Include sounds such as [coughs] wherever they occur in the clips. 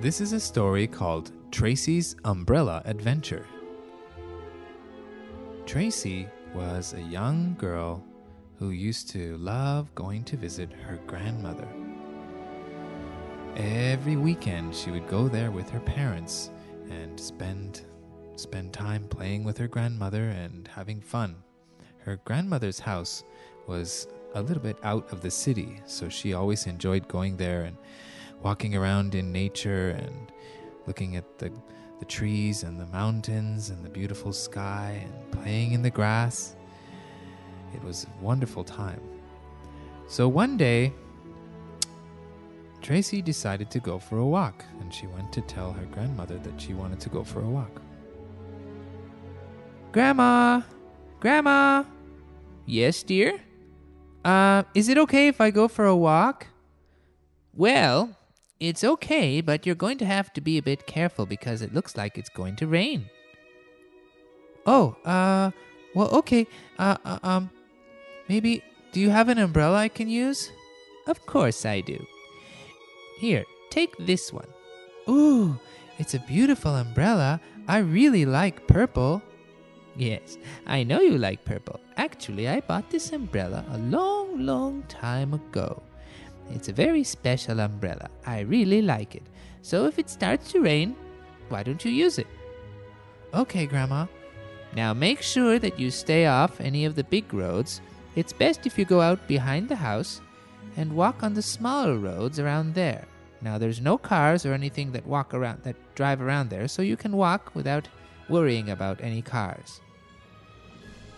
This is a story called Tracy's Umbrella Adventure. Tracy was a young girl who used to love going to visit her grandmother. Every weekend she would go there with her parents and spend spend time playing with her grandmother and having fun. Her grandmother's house was a little bit out of the city, so she always enjoyed going there and walking around in nature and looking at the the trees and the mountains and the beautiful sky and playing in the grass. It was a wonderful time. So one day, Tracy decided to go for a walk, and she went to tell her grandmother that she wanted to go for a walk. Grandma! Grandma! Yes, dear? Uh, is it okay if I go for a walk? Well, it's okay, but you're going to have to be a bit careful because it looks like it's going to rain. Oh, uh, well, okay. Uh, uh, um, maybe, do you have an umbrella I can use? Of course I do. Here, take this one. Ooh, it's a beautiful umbrella. I really like purple. Yes, I know you like purple. Actually, I bought this umbrella a long, long time ago. It's a very special umbrella. I really like it. So if it starts to rain, why don't you use it? Okay, Grandma. Now make sure that you stay off any of the big roads. It's best if you go out behind the house and walk on the smaller roads around there. Now there's no cars or anything that walk around that drive around there, so you can walk without worrying about any cars.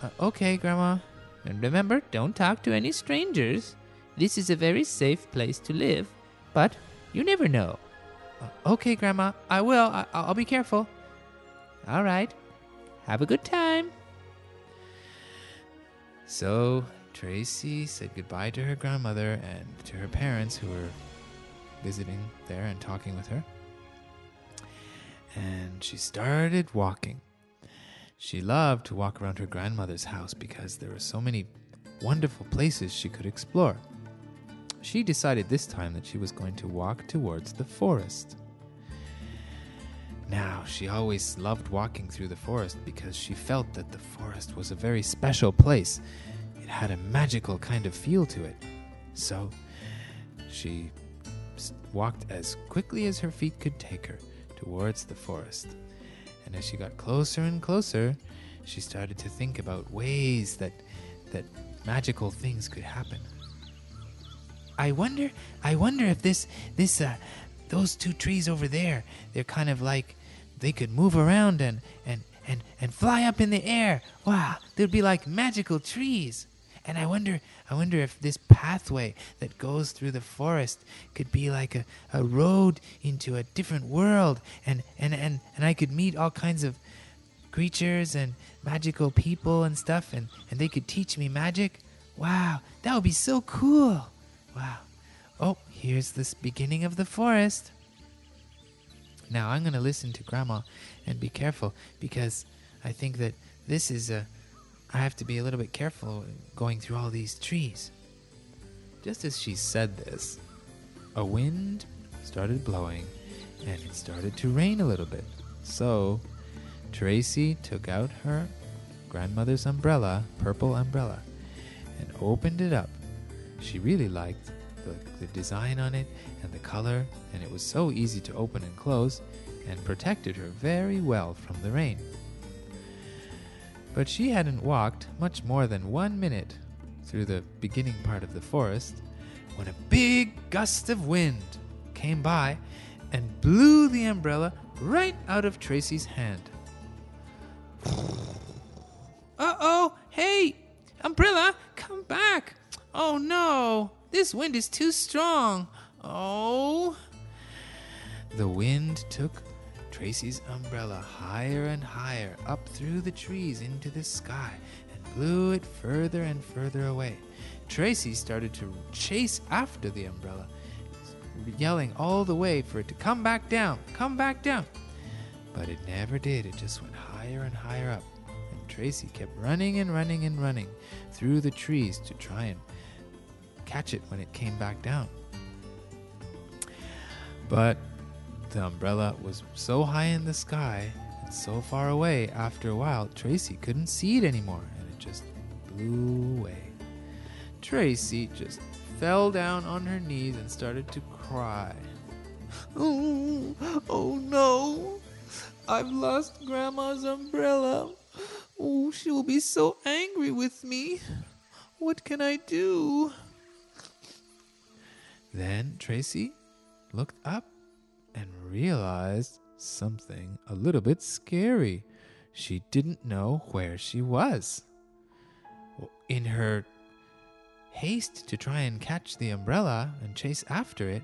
Uh, okay, Grandma. And remember, don't talk to any strangers. This is a very safe place to live, but you never know. Okay, Grandma. I will. I- I'll be careful. All right. Have a good time. So Tracy said goodbye to her grandmother and to her parents who were visiting there and talking with her. And she started walking. She loved to walk around her grandmother's house because there were so many wonderful places she could explore. She decided this time that she was going to walk towards the forest. Now, she always loved walking through the forest because she felt that the forest was a very special place. It had a magical kind of feel to it. So, she walked as quickly as her feet could take her towards the forest. And as she got closer and closer, she started to think about ways that that magical things could happen. I wonder I wonder if this this uh those two trees over there, they're kind of like they could move around and and and and fly up in the air. Wow, they'd be like magical trees. And I wonder I wonder if this pathway that goes through the forest could be like a, a road into a different world and, and, and, and I could meet all kinds of creatures and magical people and stuff and, and they could teach me magic. Wow, that would be so cool. Wow. Oh, here's this beginning of the forest. Now I'm going to listen to Grandma and be careful because I think that this is a. I have to be a little bit careful going through all these trees. Just as she said this, a wind started blowing and it started to rain a little bit. So Tracy took out her grandmother's umbrella, purple umbrella, and opened it up. She really liked the, the design on it and the color, and it was so easy to open and close and protected her very well from the rain. But she hadn't walked much more than one minute through the beginning part of the forest when a big gust of wind came by and blew the umbrella right out of Tracy's hand. This wind is too strong! Oh! The wind took Tracy's umbrella higher and higher up through the trees into the sky and blew it further and further away. Tracy started to chase after the umbrella, yelling all the way for it to come back down, come back down. But it never did, it just went higher and higher up. And Tracy kept running and running and running through the trees to try and catch it when it came back down. But the umbrella was so high in the sky and so far away after a while, Tracy couldn't see it anymore and it just blew away. Tracy just fell down on her knees and started to cry. [laughs] Oh, oh no! I've lost Grandma's umbrella. Oh, she will be so angry with me. What can I do? Then Tracy looked up and realized something a little bit scary. She didn't know where she was. In her haste to try and catch the umbrella and chase after it,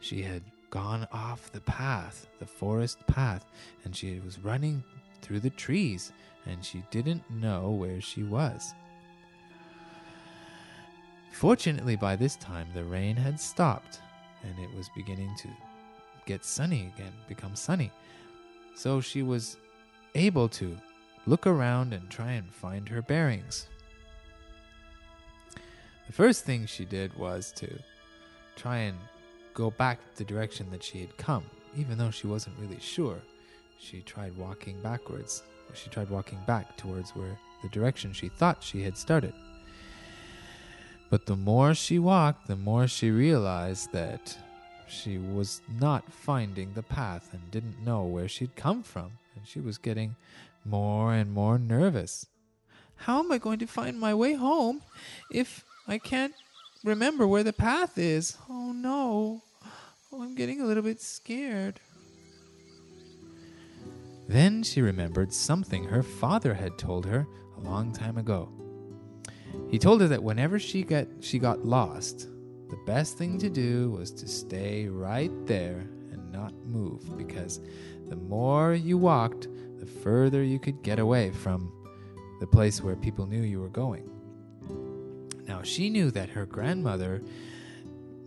she had gone off the path, the forest path, and she was running through the trees, and she didn't know where she was. Fortunately, by this time, the rain had stopped, and it was beginning to get sunny again, become sunny. So she was able to look around and try and find her bearings. The first thing she did was to try and go back the direction that she had come, even though she wasn't really sure. She tried walking backwards. She tried walking back towards where the direction she thought she had started. But the more she walked, the more she realized that she was not finding the path and didn't know where she'd come from, and she was getting more and more nervous. How am I going to find my way home if I can't remember where the path is? Oh no. Oh, I'm getting a little bit scared. Then she remembered something her father had told her a long time ago. He told her that whenever she got she got lost, the best thing to do was to stay right there and not move because the more you walked, the further you could get away from the place where people knew you were going. Now she knew that her grandmother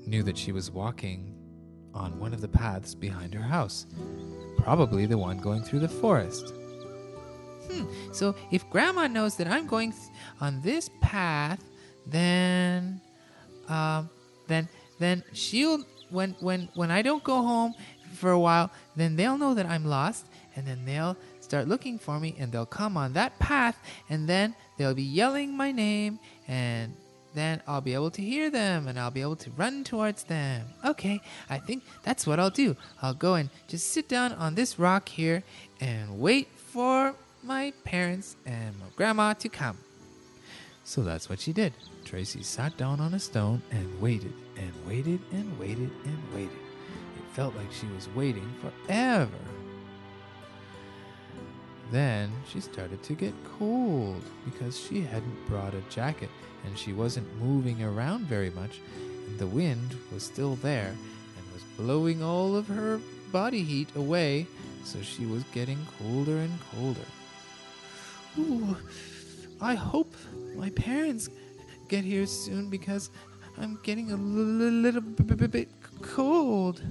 knew that she was walking on one of the paths behind her house, probably the one going through the forest. Hmm, so if Grandma knows that I'm going th- on this path, then, um, then, then she'll when when when I don't go home for a while, then they'll know that I'm lost, and then they'll start looking for me, and they'll come on that path, and then they'll be yelling my name, and then I'll be able to hear them and I'll be able to run towards them. Okay, I think that's what I'll do. I'll go and just sit down on this rock here and wait for my parents and my grandma to come. So that's what she did. Tracy sat down on a stone and waited and waited and waited and waited. It felt like she was waiting forever. Then she started to get cold because she hadn't brought a jacket and she wasn't moving around very much, and the wind was still there and was blowing all of her body heat away, so she was getting colder and colder. Ooh, I hope my parents get here soon because I'm getting a little bit cold.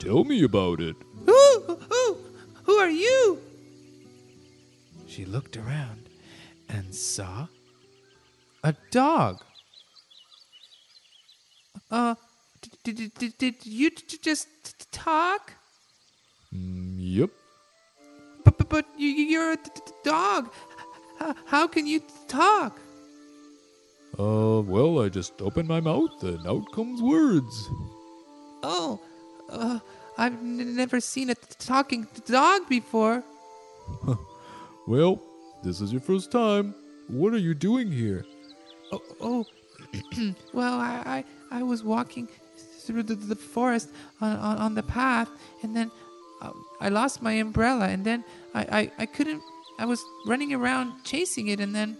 Tell me about it. Ooh, ooh, who are you? She looked around and saw a dog. Uh, did, did, did, did you just talk? Mm, yep. But, but, but you, you're a dog. How can you talk? Uh, well, I just open my mouth and out comes words. Oh, uh, I've n- never seen a t- talking dog before. [laughs] Well, this is your first time. What are you doing here? Oh, oh. [clears throat] well, I, I, I was walking through the, the forest on, on, on the path, and then I lost my umbrella, and then I, I, I couldn't. I was running around chasing it, and then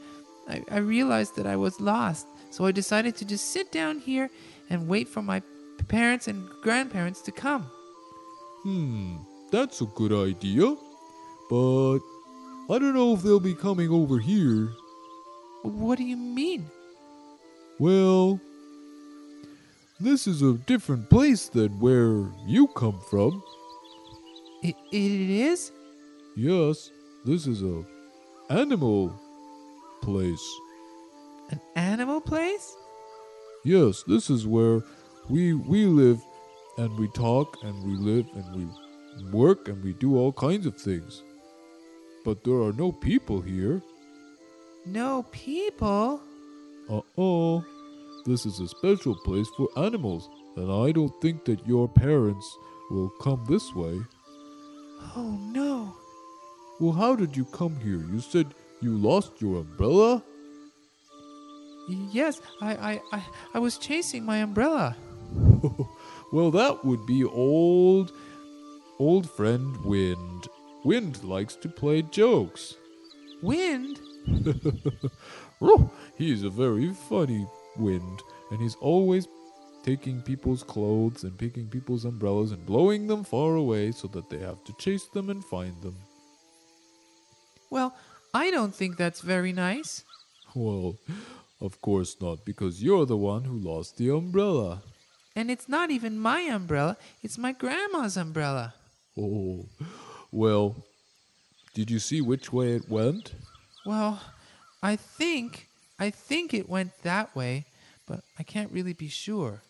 I, I realized that I was lost. So I decided to just sit down here and wait for my parents and grandparents to come. Hmm, that's a good idea. But I don't know if they'll be coming over here. What do you mean? Well, this is a different place than where you come from. It, it is? Yes, this is a animal place. An animal place? Yes, this is where we we live and we talk and we live and we work and we do all kinds of things. But there are no people here. No people? Uh oh. This is a special place for animals, and I don't think that your parents will come this way. Oh no. Well, how did you come here? You said you lost your umbrella? Yes, I, I, I, I was chasing my umbrella. [laughs] well, that would be old, old friend Wind. Wind likes to play jokes. Wind? [laughs] He's a very funny wind, and he's always taking people's clothes and picking people's umbrellas and blowing them far away so that they have to chase them and find them. Well, I don't think that's very nice. Well, of course not, because you're the one who lost the umbrella. And it's not even my umbrella, it's my grandma's umbrella. Oh, well, did you see which way it went? Well, I think, I think it went that way, but I can't really be sure.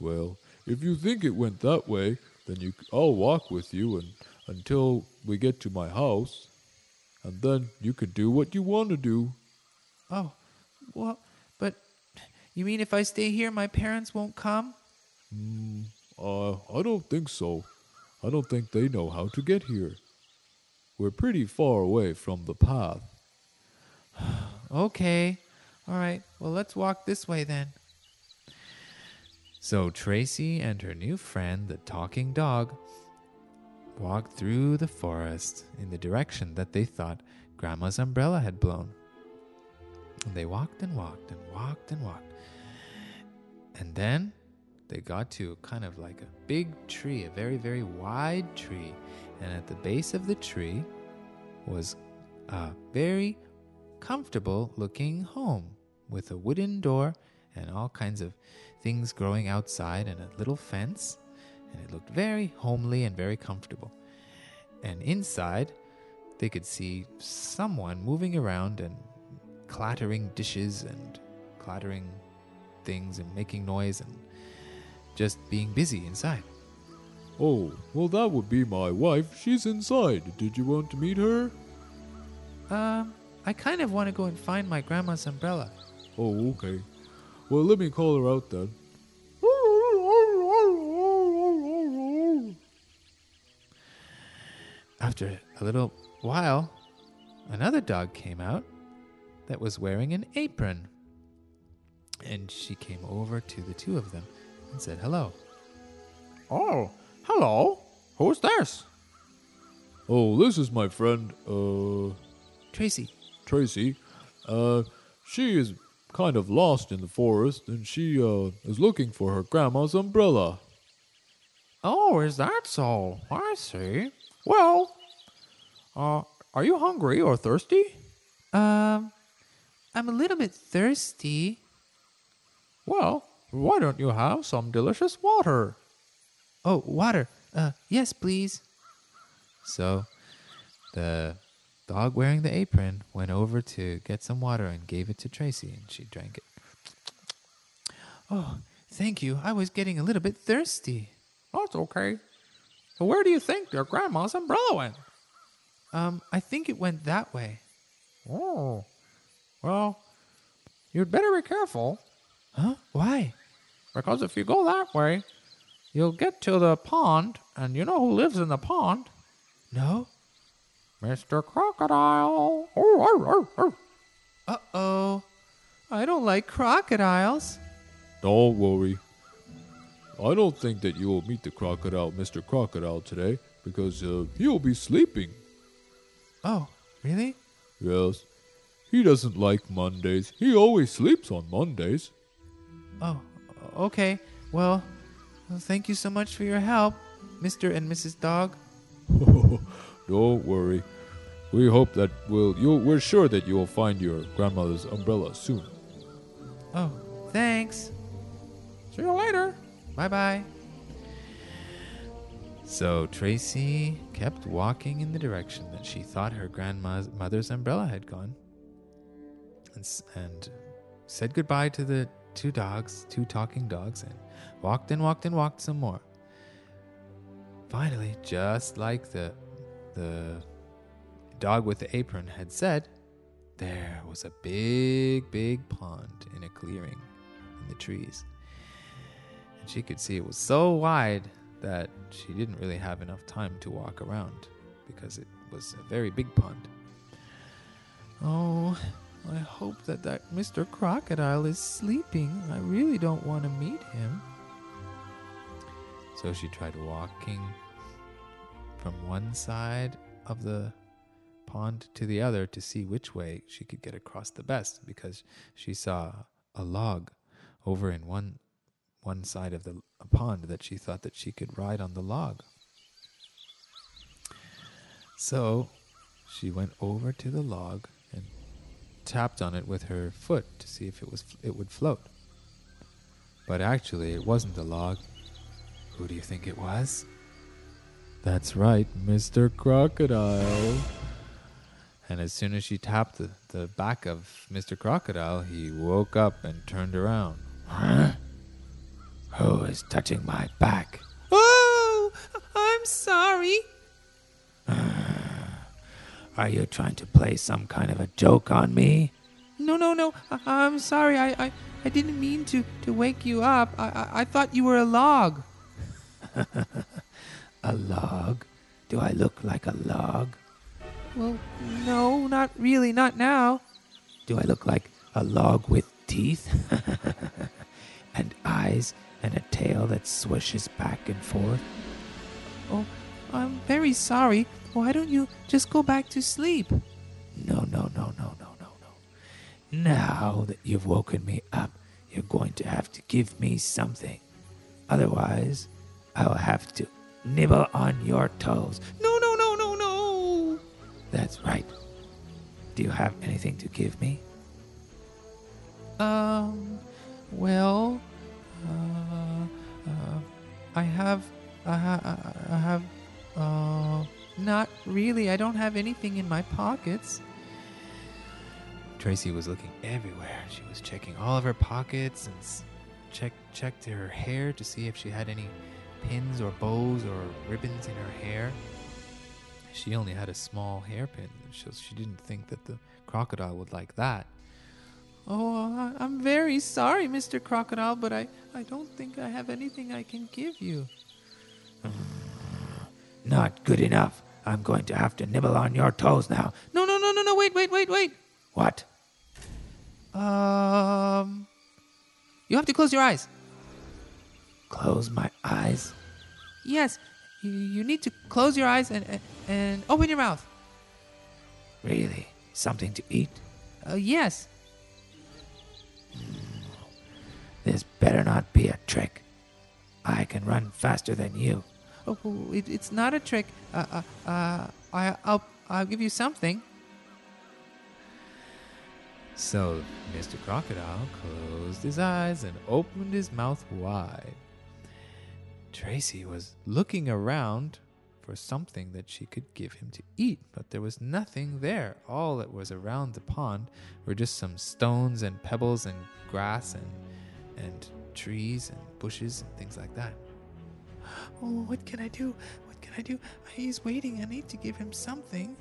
Well, if you think it went that way, then you, I'll walk with you and, until we get to my house, and then you can do what you want to do. Oh, well, but you mean if I stay here, my parents won't come? Mm, uh, I don't think so. I don't think they know how to get here. We're pretty far away from the path. [sighs] Okay. All right. Well, let's walk this way then. So Tracy and her new friend, the talking dog, walked through the forest in the direction that they thought Grandma's umbrella had blown. And they walked and walked and walked and walked. And then they got to kind of like a big tree, a very, very wide tree. And at the base of the tree was a very comfortable looking home with a wooden door and all kinds of things growing outside and a little fence. And it looked very homely and very comfortable. And inside, they could see someone moving around and clattering dishes and clattering things and making noise and just being busy inside. Oh, well, that would be my wife. She's inside. Did you want to meet her? Um, I kind of want to go and find my grandma's umbrella. Oh, okay. Well, let me call her out then. After a little while, another dog came out that was wearing an apron. And she came over to the two of them and said hello. Oh, hello. Who's this? Oh, this is my friend, uh, Tracy. Tracy. Uh, she is kind of lost in the forest and she, uh, is looking for her grandma's umbrella. Oh, is that so? I see. Well, uh, are you hungry or thirsty? Um, I'm a little bit thirsty. Well, why don't you have some delicious water? Oh, water. Uh, yes, please. So the dog wearing the apron went over to get some water and gave it to Tracy, and she drank it. Oh, thank you. I was getting a little bit thirsty. That's okay. So where do you think your grandma's umbrella went? Um, I think it went that way. Oh, well, you'd better be careful Huh? Why? because if you go that way, you'll get to the pond, and you know who lives in the pond? No? Mr. Crocodile. Oh, arr, arr, arr. Uh oh. I don't like crocodiles. Don't worry. I don't think that you will meet the crocodile, Mr. Crocodile, today because uh, he'll be sleeping. Oh, really? Yes. He doesn't like Mondays. He always sleeps on Mondays. Oh, okay. Well, well, thank you so much for your help, Mr. and Mrs. Dog. [laughs] Don't worry. We hope that we'll you we're sure that you will find your grandmother's umbrella soon. Oh, thanks. See you later. Bye bye. So Tracy kept walking in the direction that she thought her grandmother's umbrella had gone, and, and said goodbye to the two dogs, two talking dogs, and walked and walked and walked some more. finally, just like the the dog with the apron had said, there was a big, big pond in a clearing in the trees. And she could see it was so wide that she didn't really have enough time to walk around because it was a very big pond. Oh, I hope that that Mr. Crocodile is sleeping. I really don't want to meet him. So she tried walking from one side of the pond to the other to see which way she could get across the best because she saw a log over in one one side of the pond that she thought that she could ride on the log. So she went over to the log and tapped on it with her foot to see if it was it would float. But actually it wasn't a log. Who do you think it was? That's right, Mr. Crocodile. And as soon as she tapped the, the back of Mr. Crocodile, he woke up and turned around. Huh? Who is touching my back? Oh, I'm sorry. [sighs] Are you trying to play some kind of a joke on me? No, no, no. I- I'm sorry. I, I, I didn't mean to, to wake you up. I, I, I thought you were a log. [laughs] A log? Do I look like a log? Well, no, not really. Not now. Do I look like a log with teeth? [laughs] and eyes and a tail that swishes back and forth? Oh, I'm very sorry. Why don't you just go back to sleep? No, no, no, no, no, no, no. Now that you've woken me up, you're going to have to give me something. Otherwise, I'll have to nibble on your toes. No. That's right. Do you have anything to give me? Um, well, uh, uh, I have, I, ha- I have, uh, not really. I don't have anything in my pockets. Tracy was looking everywhere. She was checking all of her pockets and s- check, checked her hair to see if she had any pins or bows or ribbons in her hair. She only had a small hairpin, so she didn't think that the crocodile would like that. Oh, I'm very sorry, Mr. Crocodile, but I, I don't think I have anything I can give you. [sighs] Not good enough. I'm going to have to nibble on your toes now. No, no, no, no, no. Wait, wait, wait, wait. What? Um, you have to close your eyes. Close my eyes? Yes, you, you need to close your eyes and, and, and open your mouth. Really? Something to eat? Uh, yes. This better not be a trick. I can run faster than you. Oh, oh, it, it's not a trick. Uh, uh, uh, I, I'll, I'll give you something. So Mr. Crocodile closed his eyes and opened his mouth wide. Tracy was looking around for something that she could give him to eat, but there was nothing there. All that was around the pond were just some stones and pebbles and grass and and trees and bushes and things like that. Oh, what can I do? What can I do? He's waiting. I need to give him something.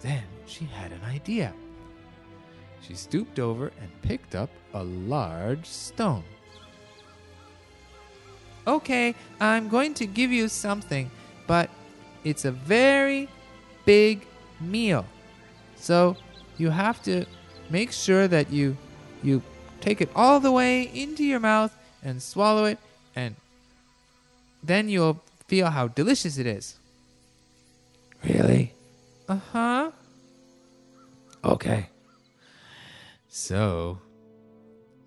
Then she had an idea. She stooped over and picked up a large stone. Okay, I'm going to give you something, but it's a very big meal. So you have to make sure that you you take it all the way into your mouth and swallow it and then you'll feel how delicious it is. Really? Uh-huh. Okay. So,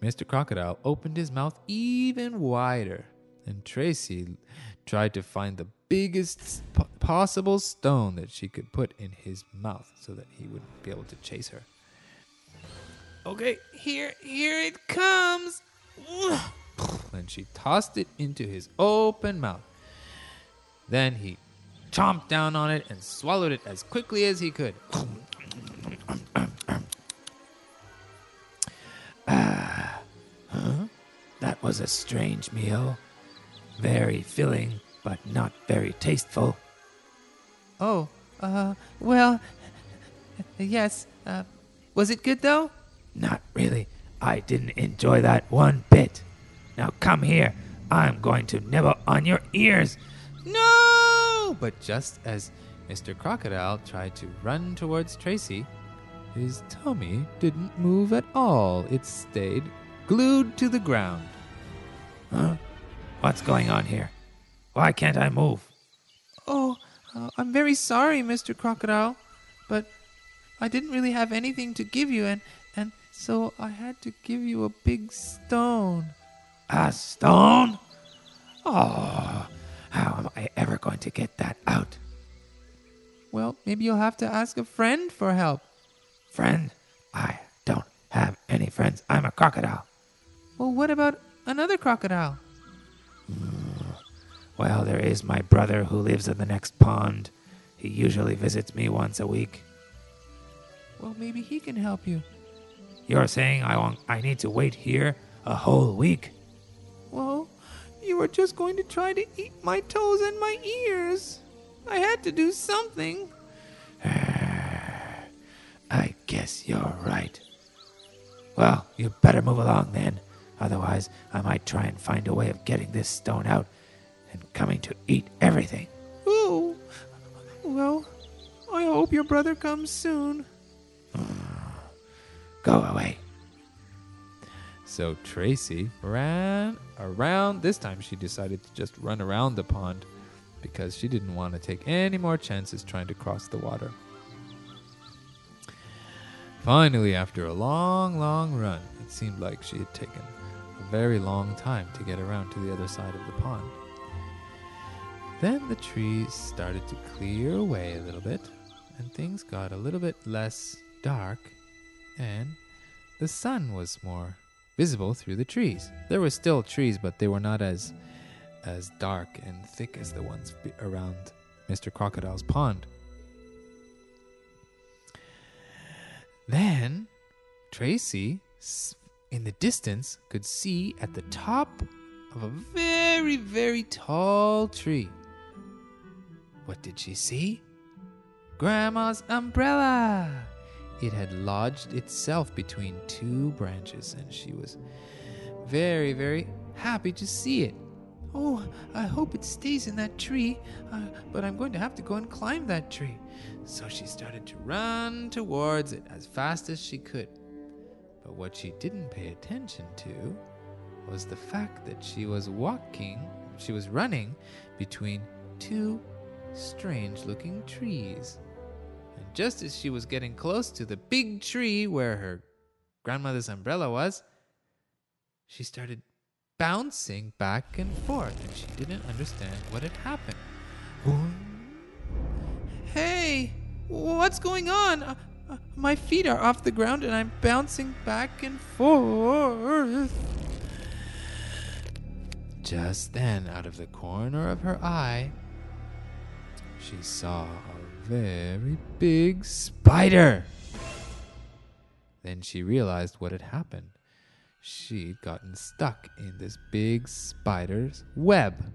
Mr. Crocodile opened his mouth even wider, and Tracy tried to find the biggest p- possible stone that she could put in his mouth so that he wouldn't be able to chase her. Okay, here here it comes. [sighs] And she tossed it into his open mouth. Then he chomped down on it and swallowed it as quickly as he could. [sighs] Ah, huh? That was a strange meal. Very filling, but not very tasteful. Oh, uh, well, yes. Uh, was it good though? Not really. I didn't enjoy that one bit. Now come here. I'm going to nibble on your ears. No! But just as Mr. Crocodile tried to run towards Tracy, his tummy didn't move at all. It stayed glued to the ground. Huh? What's going on here? Why can't I move? Oh, uh, I'm very sorry, Mr. Crocodile, but I didn't really have anything to give you, and, and so I had to give you a big stone. A stone? Oh, how am I ever going to get that out? Well, maybe you'll have to ask a friend for help. Friend? I don't have any friends. I'm a crocodile. Well, what about another crocodile? Well, there is my brother who lives in the next pond. He usually visits me once a week. Well, maybe he can help you. You're saying I want, I need to wait here a whole week? Well, you were just going to try to eat my toes and my ears. I had to do something. [sighs] I guess you're right. Well, you better move along then. Otherwise, I might try and find a way of getting this stone out and coming to eat everything. Oh, well, I hope your brother comes soon. [sighs] Go away. So Tracy ran around. This time she decided to just run around the pond because she didn't want to take any more chances trying to cross the water. Finally, after a long, long run, it seemed like she had taken a very long time to get around to the other side of the pond. Then the trees started to clear away a little bit, and things got a little bit less dark, and the sun was more visible through the trees. There were still trees, but they were not as as dark and thick as the ones around Mr. Crocodile's pond. Then Tracy, in the distance, could see at the top of a very, very tall tree. What did she see? Grandma's umbrella! It had lodged itself between two branches, and she was very, very happy to see it. Oh, I hope it stays in that tree, uh, but I'm going to have to go and climb that tree. So she started to run towards it as fast as she could. But what she didn't pay attention to was the fact that she was walking, she was running between two strange looking trees. And just as she was getting close to the big tree where her grandmother's umbrella was, she started bouncing back and forth, and she didn't understand what had happened. Hey, what's going on? Uh, my feet are off the ground and I'm bouncing back and forth. Just then, out of the corner of her eye, she saw a very big spider. Then she realized what had happened. She'd gotten stuck in this big spider's web.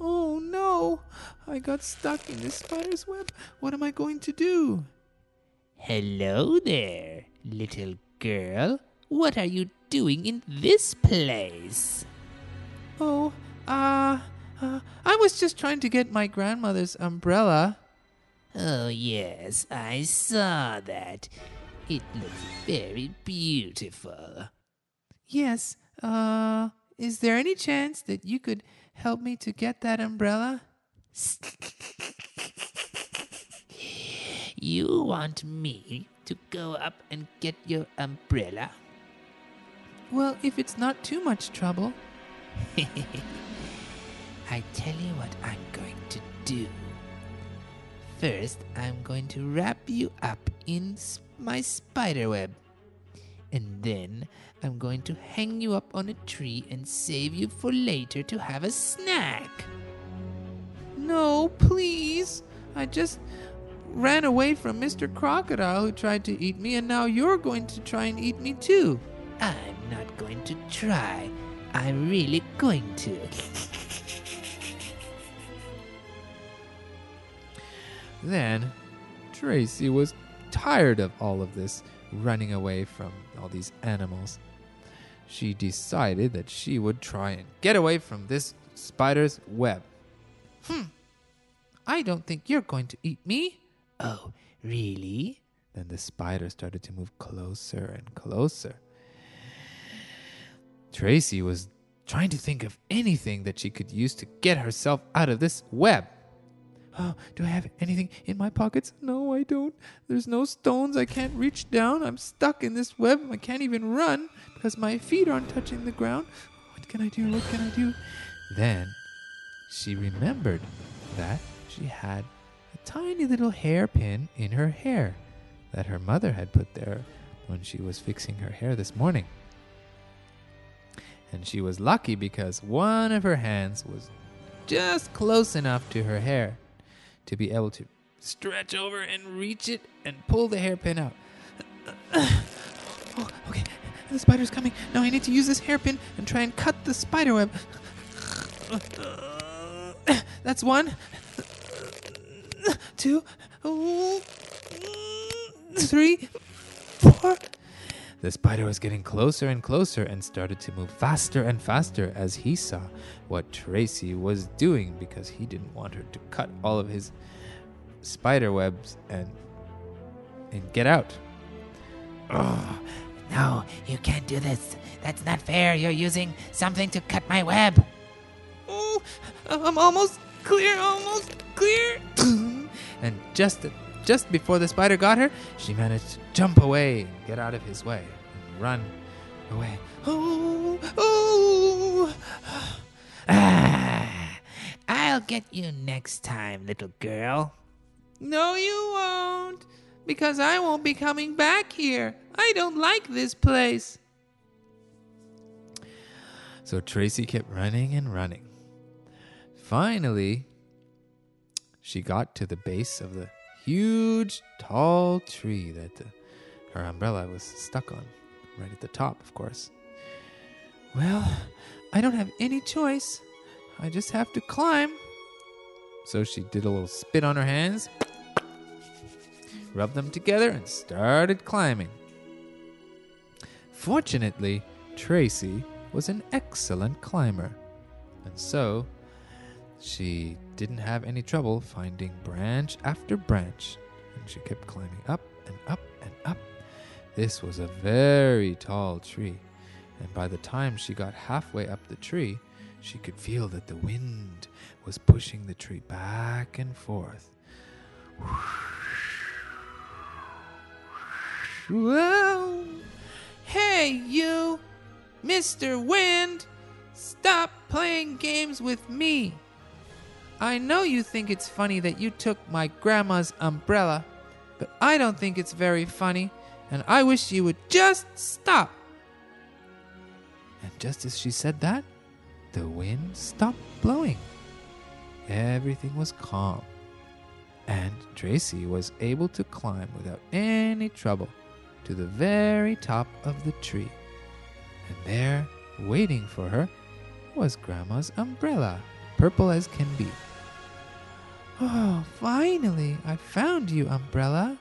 Oh no, I got stuck in this spider's web. What am I going to do? Hello there, little girl. What are you doing in this place? Oh, uh, uh, I was just trying to get my grandmother's umbrella. Oh, yes, I saw that. It looks very beautiful. Yes, uh, is there any chance that you could help me to get that umbrella? [laughs] You want me to go up and get your umbrella? Well, if it's not too much trouble. [laughs] I tell you what I'm going to do. First, I'm going to wrap you up in my spider web. And then I'm going to hang you up on a tree and save you for later to have a snack. No, please. I just ran away from Mr. Crocodile who tried to eat me, and now you're going to try and eat me too. I'm not going to try. I'm really going to. [laughs] Then Tracy was tired of all of this running away from all these animals. She decided that she would try and get away from this spider's web. Hmm. I don't think you're going to eat me. Oh, really? Then the spider started to move closer and closer. Tracy was trying to think of anything that she could use to get herself out of this web. Oh, do I have anything in my pockets? No, I don't. There's no stones. I can't reach down. I'm stuck in this web. I can't even run because my feet aren't touching the ground. What can I do? What can I do? Then she remembered that she had tiny little hairpin in her hair that her mother had put there when she was fixing her hair this morning. And she was lucky because one of her hands was just close enough to her hair to be able to stretch over and reach it and pull the hairpin out. [coughs] oh, okay. The spider's coming. Now I need to use this hairpin and try and cut the spider web. [coughs] That's one. Two. Three. Four. The spider was getting closer and closer and started to move faster and faster as he saw what Tracy was doing because he didn't want her to cut all of his spider webs and and get out. No, you can't do this. That's not fair. You're using something to cut my web. Oh, I'm almost clear, almost clear. And just just before the spider got her, she managed to jump away and get out of his way and run away. Oh, oh. [sighs] Ah, I'll get you next time, little girl. No, you won't. Because I won't be coming back here. I don't like this place. So Tracy kept running and running. Finally, she got to the base of the huge, tall tree that the, her umbrella was stuck on, right at the top, of course. Well, I don't have any choice. I just have to climb. So she did a little spit on her hands, rubbed them together, and started climbing. Fortunately, Tracy was an excellent climber, and so she didn't have any trouble finding branch after branch, and she kept climbing up and up and up. This was a very tall tree, and by the time she got halfway up the tree, she could feel that the wind was pushing the tree back and forth. Whoa! Hey, you! Mr. Wind! Stop playing games with me! I know you think it's funny that you took my grandma's umbrella, but I don't think it's very funny, and I wish you would just stop. And just as she said that, the wind stopped blowing. Everything was calm, and Tracy was able to climb without any trouble to the very top of the tree. And there, waiting for her, was Grandma's umbrella, purple as can be. Oh, finally, I found you, umbrella.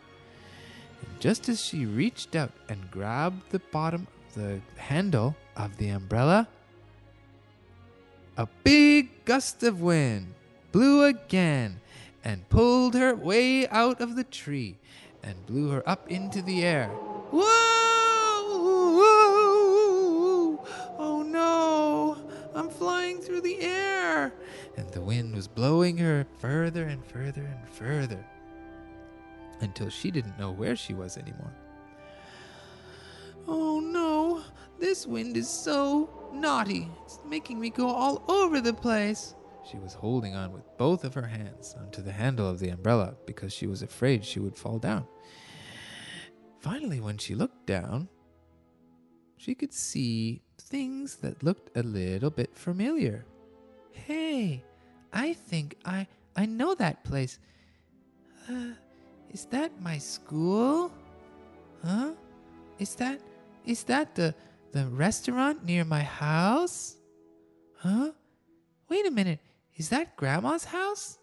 And just as she reached out and grabbed the bottom the handle of the umbrella, a big gust of wind blew again and pulled her way out of the tree and blew her up into the air. Whoa! And the wind was blowing her further and further and further until she didn't know where she was anymore. Oh no! This wind is so naughty. It's making me go all over the place. She was holding on with both of her hands onto the handle of the umbrella because she was afraid she would fall down. Finally, when she looked down, she could see things that looked a little bit familiar. Hey, I think I I know that place. Uh, is that my school? Huh? Is that is that the the restaurant near my house? Huh? Wait a minute. Is that grandma's house?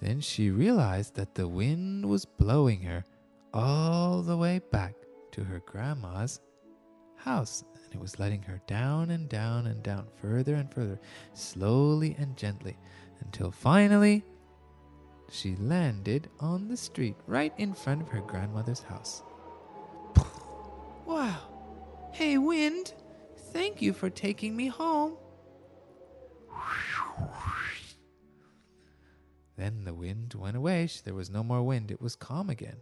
Then she realized that the wind was blowing her all the way back to her grandma's house, it was letting her down and down and down, further and further, slowly and gently, until finally she landed on the street right in front of her grandmother's house. [sighs] Wow. Hey, wind. Thank you for taking me home. [sighs] Then the wind went away. There was no more wind. It was calm again.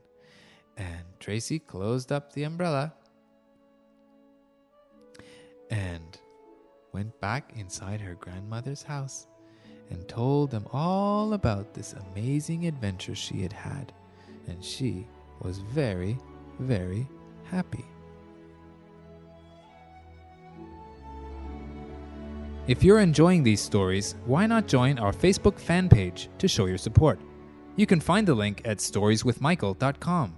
And Tracy closed up the umbrella and went back inside her grandmother's house and told them all about this amazing adventure she had had. And she was very, very happy. If you're enjoying these stories, why not join our Facebook fan page to show your support? You can find the link at storieswithmichael.com.